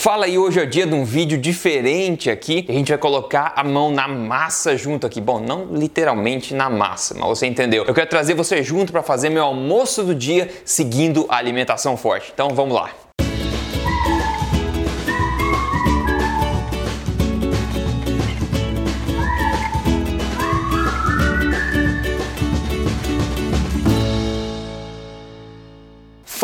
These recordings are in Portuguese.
Fala aí, hoje é o dia de um vídeo diferente aqui. A gente vai colocar a mão na massa junto aqui. Bom, não literalmente na massa, mas você entendeu. Eu quero trazer você junto para fazer meu almoço do dia seguindo a alimentação forte. Então vamos lá.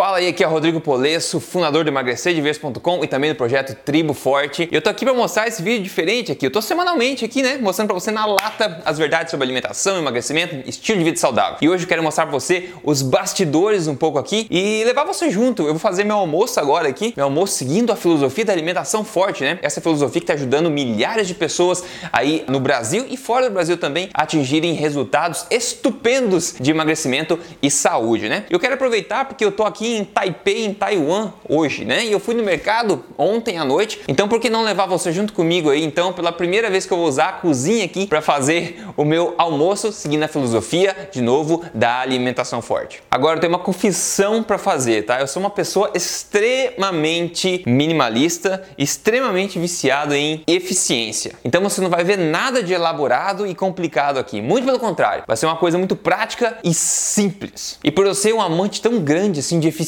Fala aí, aqui é Rodrigo Polesso, fundador do emagrecerdevez.com e também do projeto Tribo Forte. Eu tô aqui para mostrar esse vídeo diferente aqui. Eu tô semanalmente aqui, né, mostrando para você na lata as verdades sobre alimentação, emagrecimento, estilo de vida saudável. E hoje eu quero mostrar para você os bastidores um pouco aqui e levar você junto. Eu vou fazer meu almoço agora aqui, meu almoço seguindo a filosofia da alimentação forte, né? Essa filosofia que tá ajudando milhares de pessoas aí no Brasil e fora do Brasil também a atingirem resultados estupendos de emagrecimento e saúde, né? Eu quero aproveitar porque eu tô aqui em Taipei, em Taiwan, hoje, né? E eu fui no mercado ontem à noite. Então, por que não levar você junto comigo aí? Então, pela primeira vez que eu vou usar a cozinha aqui para fazer o meu almoço, seguindo a filosofia, de novo, da alimentação forte. Agora, eu tenho uma confissão para fazer, tá? Eu sou uma pessoa extremamente minimalista, extremamente viciado em eficiência. Então, você não vai ver nada de elaborado e complicado aqui. Muito pelo contrário, vai ser uma coisa muito prática e simples. E por eu ser um amante tão grande assim de eficiência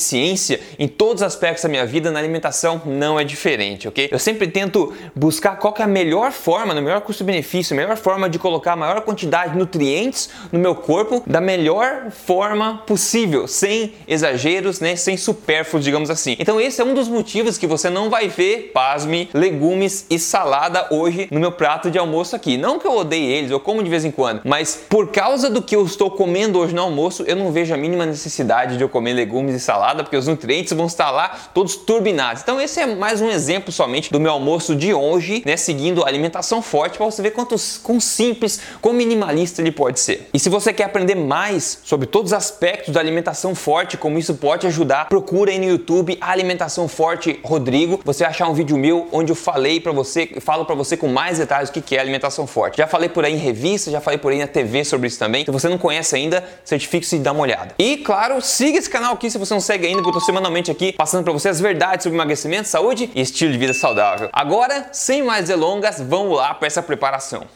em todos os aspectos da minha vida, na alimentação não é diferente, ok? Eu sempre tento buscar qual é a melhor forma, no melhor custo-benefício, a melhor forma de colocar a maior quantidade de nutrientes no meu corpo da melhor forma possível, sem exageros, né? Sem supérfluos, digamos assim. Então esse é um dos motivos que você não vai ver, pasme, legumes e salada hoje no meu prato de almoço aqui. Não que eu odeie eles, eu como de vez em quando, mas por causa do que eu estou comendo hoje no almoço, eu não vejo a mínima necessidade de eu comer legumes e salada, porque os nutrientes vão estar lá todos turbinados. Então esse é mais um exemplo somente do meu almoço de hoje, né, seguindo a alimentação forte, para você ver quantos quão simples, quão minimalista ele pode ser. E se você quer aprender mais sobre todos os aspectos da alimentação forte, como isso pode ajudar, procura aí no YouTube Alimentação Forte Rodrigo. Você vai achar um vídeo meu onde eu falei para você, falo para você com mais detalhes o que é alimentação forte. Já falei por aí em revista, já falei por aí na TV sobre isso também. Se você não conhece ainda, certifique-se e dá uma olhada. E claro, siga esse canal aqui se você não segue ainda, porque eu tô semanalmente aqui passando para você as verdades sobre emagrecimento, saúde e estilo de vida saudável. Agora, sem mais delongas, vamos lá para essa preparação.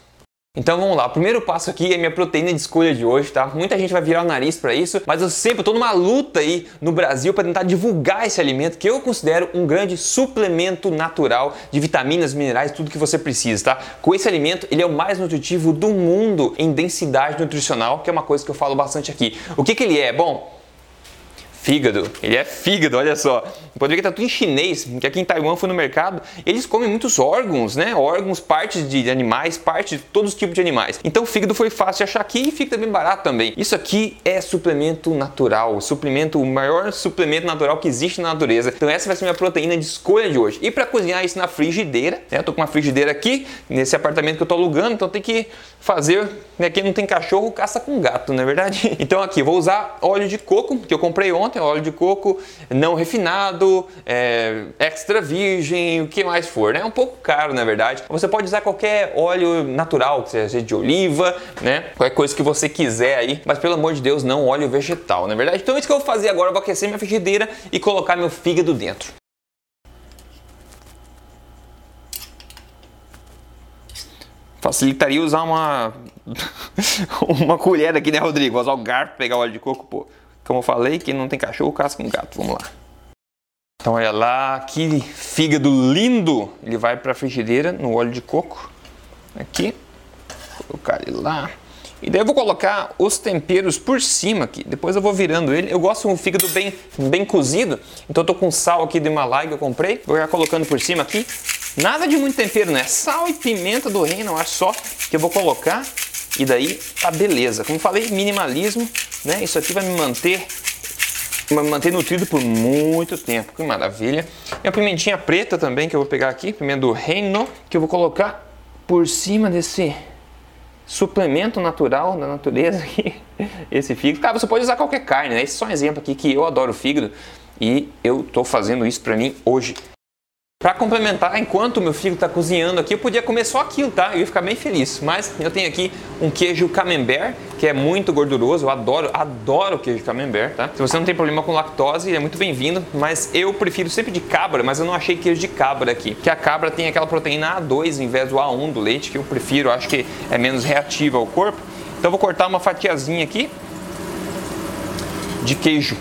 Então vamos lá, o primeiro passo aqui é minha proteína de escolha de hoje, tá? Muita gente vai virar o nariz para isso, mas eu sempre tô numa luta aí no Brasil para tentar divulgar esse alimento que eu considero um grande suplemento natural de vitaminas, minerais, tudo que você precisa, tá? Com esse alimento, ele é o mais nutritivo do mundo em densidade nutricional, que é uma coisa que eu falo bastante aqui. O que que ele é? Bom, Fígado, ele é fígado, olha só. Pode ver que tá tudo em chinês, porque aqui em Taiwan foi no mercado, eles comem muitos órgãos, né? Órgãos, partes de animais, partes de todos os tipos de animais. Então fígado foi fácil achar aqui e fica bem barato também. Isso aqui é suplemento natural, suplemento, o maior suplemento natural que existe na natureza. Então essa vai ser minha proteína de escolha de hoje. E para cozinhar isso na frigideira, né? Eu tô com uma frigideira aqui, nesse apartamento que eu tô alugando, então tem que fazer, né? Quem não tem cachorro, caça com gato, não é verdade? Então aqui, vou usar óleo de coco, que eu comprei ontem ontem, óleo de coco não refinado, é, extra virgem, o que mais for, né? É um pouco caro, na verdade. Você pode usar qualquer óleo natural, que seja de oliva, né? Qualquer coisa que você quiser aí, mas pelo amor de Deus, não óleo vegetal, na é verdade. Então isso que eu vou fazer agora, eu vou aquecer minha frigideira e colocar meu fígado dentro. Facilitaria usar uma uma colher aqui, né, Rodrigo? Usar o garfo, pegar o óleo de coco, pô. Como eu falei, quem não tem cachorro, casca um gato. Vamos lá. Então olha lá, que fígado lindo! Ele vai para a frigideira no óleo de coco. Aqui. Vou colocar ele lá. E daí eu vou colocar os temperos por cima aqui. Depois eu vou virando ele. Eu gosto de um fígado bem, bem cozido. Então eu tô com sal aqui do Himalaia que eu comprei. Vou já colocando por cima aqui. Nada de muito tempero, né? Sal e pimenta do reino, acho só que eu vou colocar. E daí tá beleza. Como falei, minimalismo, né? Isso aqui vai me manter vai me manter nutrido por muito tempo. Que maravilha. E a pimentinha preta também que eu vou pegar aqui, pimenta do reino, que eu vou colocar por cima desse suplemento natural da natureza aqui, esse fígado. Cara, você pode usar qualquer carne, né? Esse é só um exemplo aqui que eu adoro fígado e eu tô fazendo isso para mim hoje. Para complementar, enquanto meu fígado está cozinhando aqui, eu podia comer só aquilo, tá? Eu ia ficar bem feliz. Mas eu tenho aqui um queijo camembert, que é muito gorduroso. Eu adoro, adoro queijo camembert, tá? Se você não tem problema com lactose, é muito bem-vindo. Mas eu prefiro sempre de cabra, mas eu não achei queijo de cabra aqui. Que a cabra tem aquela proteína A2 em vez do A1 do leite, que eu prefiro, acho que é menos reativa ao corpo. Então eu vou cortar uma fatiazinha aqui de queijo.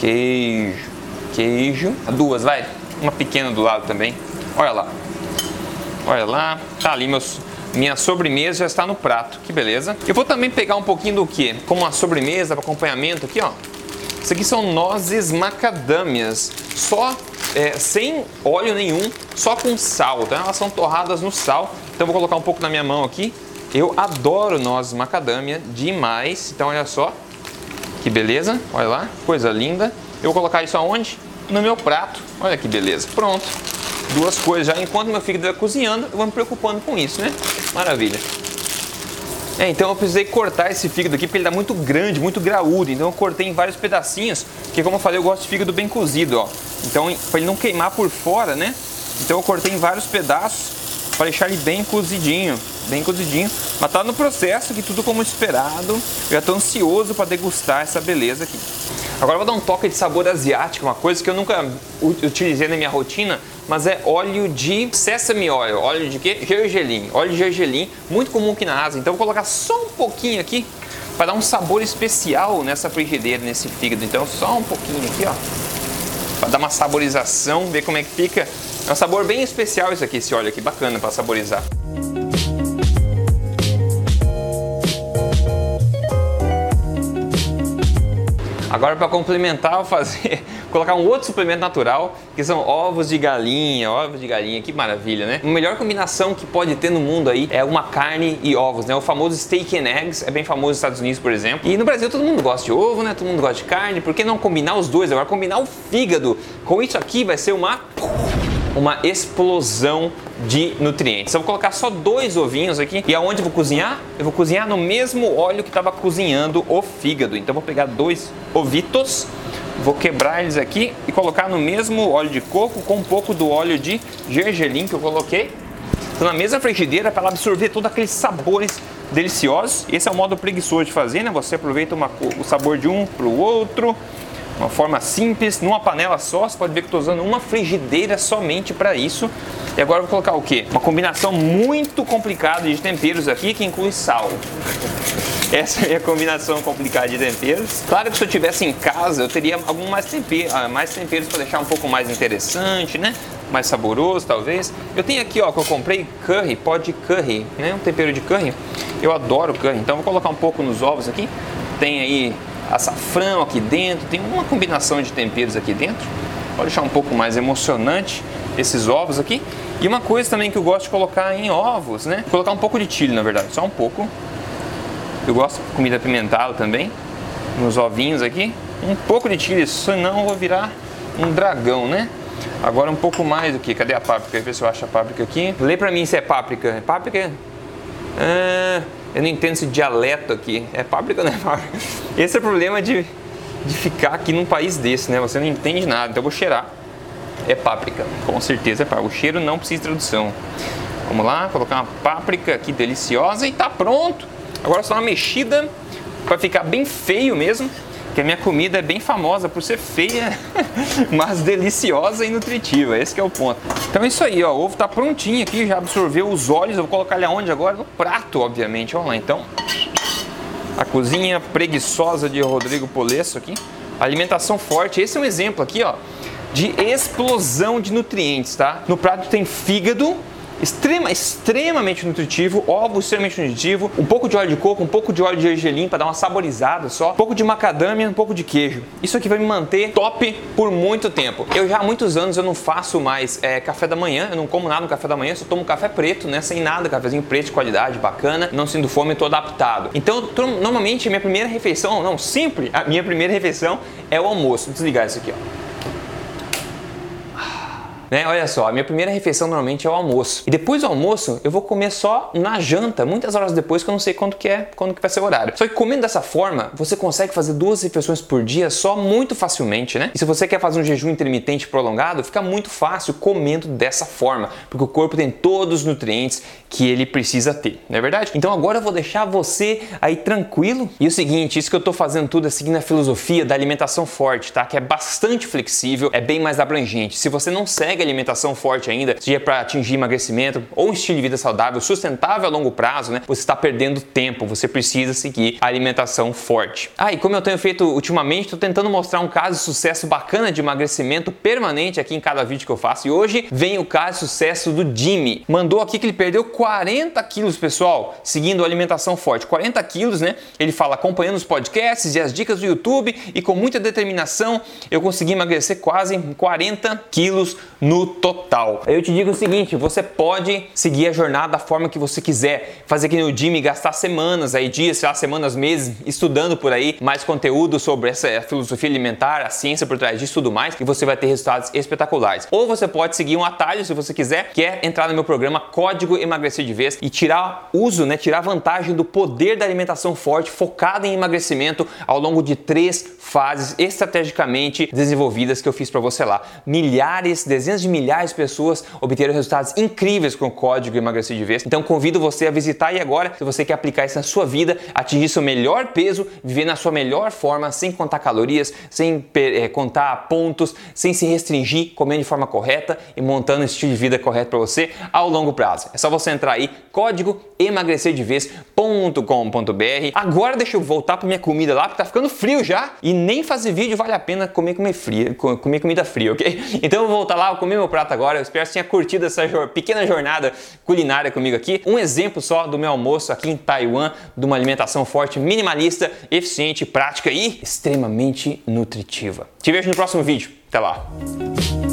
Queijo, queijo. Duas, vai uma pequena do lado também. Olha lá. Olha lá. Tá ali meus, minha sobremesa já está no prato. Que beleza. Eu vou também pegar um pouquinho do que? Como uma sobremesa para acompanhamento aqui, ó. Isso aqui são nozes macadâmias. Só é, sem óleo nenhum, só com sal, tá? Elas são torradas no sal. Então vou colocar um pouco na minha mão aqui. Eu adoro nozes macadâmia demais. Então olha só. Que beleza. Olha lá, coisa linda. Eu vou colocar isso aonde? No meu prato. Olha que beleza. Pronto. Duas coisas já. Enquanto meu fígado está cozinhando, eu vou me preocupando com isso, né? Maravilha. É, então eu precisei cortar esse fígado aqui porque ele está muito grande, muito graúdo. Então eu cortei em vários pedacinhos, porque como eu falei, eu gosto de fígado bem cozido, ó. Então para ele não queimar por fora, né? Então eu cortei em vários pedaços para deixar ele bem cozidinho, bem cozidinho. Mas tá no processo que tudo como esperado. Eu já estou ansioso para degustar essa beleza aqui. Agora vou dar um toque de sabor asiático, uma coisa que eu nunca utilizei na minha rotina, mas é óleo de sesame oil, óleo de quê? Gergelim, óleo de gergelim, muito comum aqui na Ásia. Então vou colocar só um pouquinho aqui para dar um sabor especial nessa frigideira, nesse fígado. Então só um pouquinho aqui, ó, para dar uma saborização, ver como é que fica. É um sabor bem especial isso aqui, esse óleo aqui, bacana para saborizar. Agora para complementar, vou fazer, colocar um outro suplemento natural, que são ovos de galinha, ovos de galinha, que maravilha, né? A melhor combinação que pode ter no mundo aí é uma carne e ovos, né? O famoso steak and eggs, é bem famoso nos Estados Unidos, por exemplo. E no Brasil todo mundo gosta de ovo, né? Todo mundo gosta de carne, por que não combinar os dois? Agora combinar o fígado com isso aqui vai ser uma uma explosão de nutrientes. Eu vou colocar só dois ovinhos aqui. E aonde eu vou cozinhar? Eu vou cozinhar no mesmo óleo que estava cozinhando o fígado. Então vou pegar dois ovitos, vou quebrar eles aqui e colocar no mesmo óleo de coco com um pouco do óleo de gergelim que eu coloquei. Na mesma frigideira para ela absorver todos aqueles sabores deliciosos. Esse é o modo preguiçoso de fazer, né? Você aproveita uma, o sabor de um para o outro uma forma simples, numa panela só. Você pode ver que estou usando uma frigideira somente para isso. E agora eu vou colocar o que? Uma combinação muito complicada de temperos aqui que inclui sal. Essa é a combinação complicada de temperos. Claro que se eu tivesse em casa, eu teria algum mais, tempero, ah, mais temperos para deixar um pouco mais interessante, né? Mais saboroso, talvez. Eu tenho aqui, ó, que eu comprei curry, pó de curry, né? Um tempero de curry. Eu adoro curry, então vou colocar um pouco nos ovos aqui. Tem aí açafrão aqui dentro, tem uma combinação de temperos aqui dentro. Pode deixar um pouco mais emocionante esses ovos aqui. E uma coisa também que eu gosto de colocar em ovos, né? Vou colocar um pouco de chile, na verdade, só um pouco. Eu gosto de comida apimentada também, nos ovinhos aqui. Um pouco de chile, senão eu vou virar um dragão, né? Agora um pouco mais do que? Cadê a páprica? Ver se eu acho a páprica aqui. Lê pra mim se é páprica. É páprica? Ah, eu não entendo esse dialeto aqui. É páprica ou não é páprica? Esse é o problema de, de ficar aqui num país desse, né? Você não entende nada. Então eu vou cheirar. É páprica, com certeza é páprica. O cheiro não precisa de tradução. Vamos lá, colocar uma páprica aqui deliciosa e tá pronto. Agora só uma mexida para ficar bem feio mesmo que a minha comida é bem famosa por ser feia, mas deliciosa e nutritiva. Esse é o ponto. Então é isso aí, ó. O ovo tá prontinho aqui, já absorveu os óleos. Eu vou colocar ele aonde agora? No prato, obviamente. Vamos lá, então. A cozinha preguiçosa de Rodrigo Polesso aqui. Alimentação forte. Esse é um exemplo aqui, ó, de explosão de nutrientes, tá? No prato tem fígado, extrema, extremamente nutritivo, ovo extremamente nutritivo, um pouco de óleo de coco, um pouco de óleo de gergelim para dar uma saborizada só, um pouco de macadâmia, um pouco de queijo. Isso aqui vai me manter top por muito tempo. Eu já há muitos anos eu não faço mais é, café da manhã, eu não como nada no café da manhã, só tomo café preto, né, sem nada, cafezinho preto de qualidade, bacana, não sinto fome, estou adaptado. Então, tô, normalmente minha primeira refeição, não, sempre a minha primeira refeição é o almoço. Vou desligar isso aqui, ó. Né? Olha só, a minha primeira refeição normalmente é o almoço. E depois do almoço, eu vou comer só na janta, muitas horas depois que eu não sei quando que é, quando que vai ser o horário. Só que comendo dessa forma, você consegue fazer duas refeições por dia só muito facilmente, né? E se você quer fazer um jejum intermitente prolongado, fica muito fácil comendo dessa forma, porque o corpo tem todos os nutrientes que ele precisa ter, não é verdade? Então agora eu vou deixar você aí tranquilo. E o seguinte, isso que eu tô fazendo tudo é seguindo a filosofia da alimentação forte, tá? Que é bastante flexível, é bem mais abrangente. Se você não segue alimentação forte ainda, seja para atingir emagrecimento ou um estilo de vida saudável, sustentável a longo prazo, né? Você está perdendo tempo. Você precisa seguir a alimentação forte. Ah, e como eu tenho feito ultimamente, estou tentando mostrar um caso de sucesso bacana de emagrecimento permanente aqui em cada vídeo que eu faço. E hoje vem o caso de sucesso do Jimmy. Mandou aqui que ele perdeu 40 quilos, pessoal, seguindo a alimentação forte. 40 quilos, né? Ele fala acompanhando os podcasts e as dicas do YouTube e com muita determinação eu consegui emagrecer quase 40 quilos no total. Eu te digo o seguinte: você pode seguir a jornada da forma que você quiser, fazer que no Jimmy, gastar semanas, aí dias, sei lá, semanas, meses, estudando por aí mais conteúdo sobre essa filosofia alimentar, a ciência por trás disso e tudo mais, e você vai ter resultados espetaculares. Ou você pode seguir um atalho se você quiser, que é entrar no meu programa Código emagrecer de vez e tirar uso, né, tirar vantagem do poder da alimentação forte focada em emagrecimento ao longo de três fases estrategicamente desenvolvidas que eu fiz para você lá. Milhares, dezenas de milhares de pessoas obteram resultados incríveis com o código emagrecer de vez. Então convido você a visitar aí agora se você quer aplicar isso na sua vida, atingir seu melhor peso, viver na sua melhor forma, sem contar calorias, sem é, contar pontos, sem se restringir, comendo de forma correta e montando um estilo de vida correto para você ao longo prazo. É só você entrar aí, código emagrecerdevez.com.br. Agora deixa eu voltar para minha comida lá, porque tá ficando frio já e nem fazer vídeo vale a pena comer, comer, fria, comer comida fria, ok? Então eu vou voltar lá, vou comer meu prato agora. Eu espero que você tenha curtido essa pequena jornada culinária comigo aqui. Um exemplo só do meu almoço aqui em Taiwan, de uma alimentação forte, minimalista, eficiente, prática e extremamente nutritiva. Te vejo no próximo vídeo. Até lá!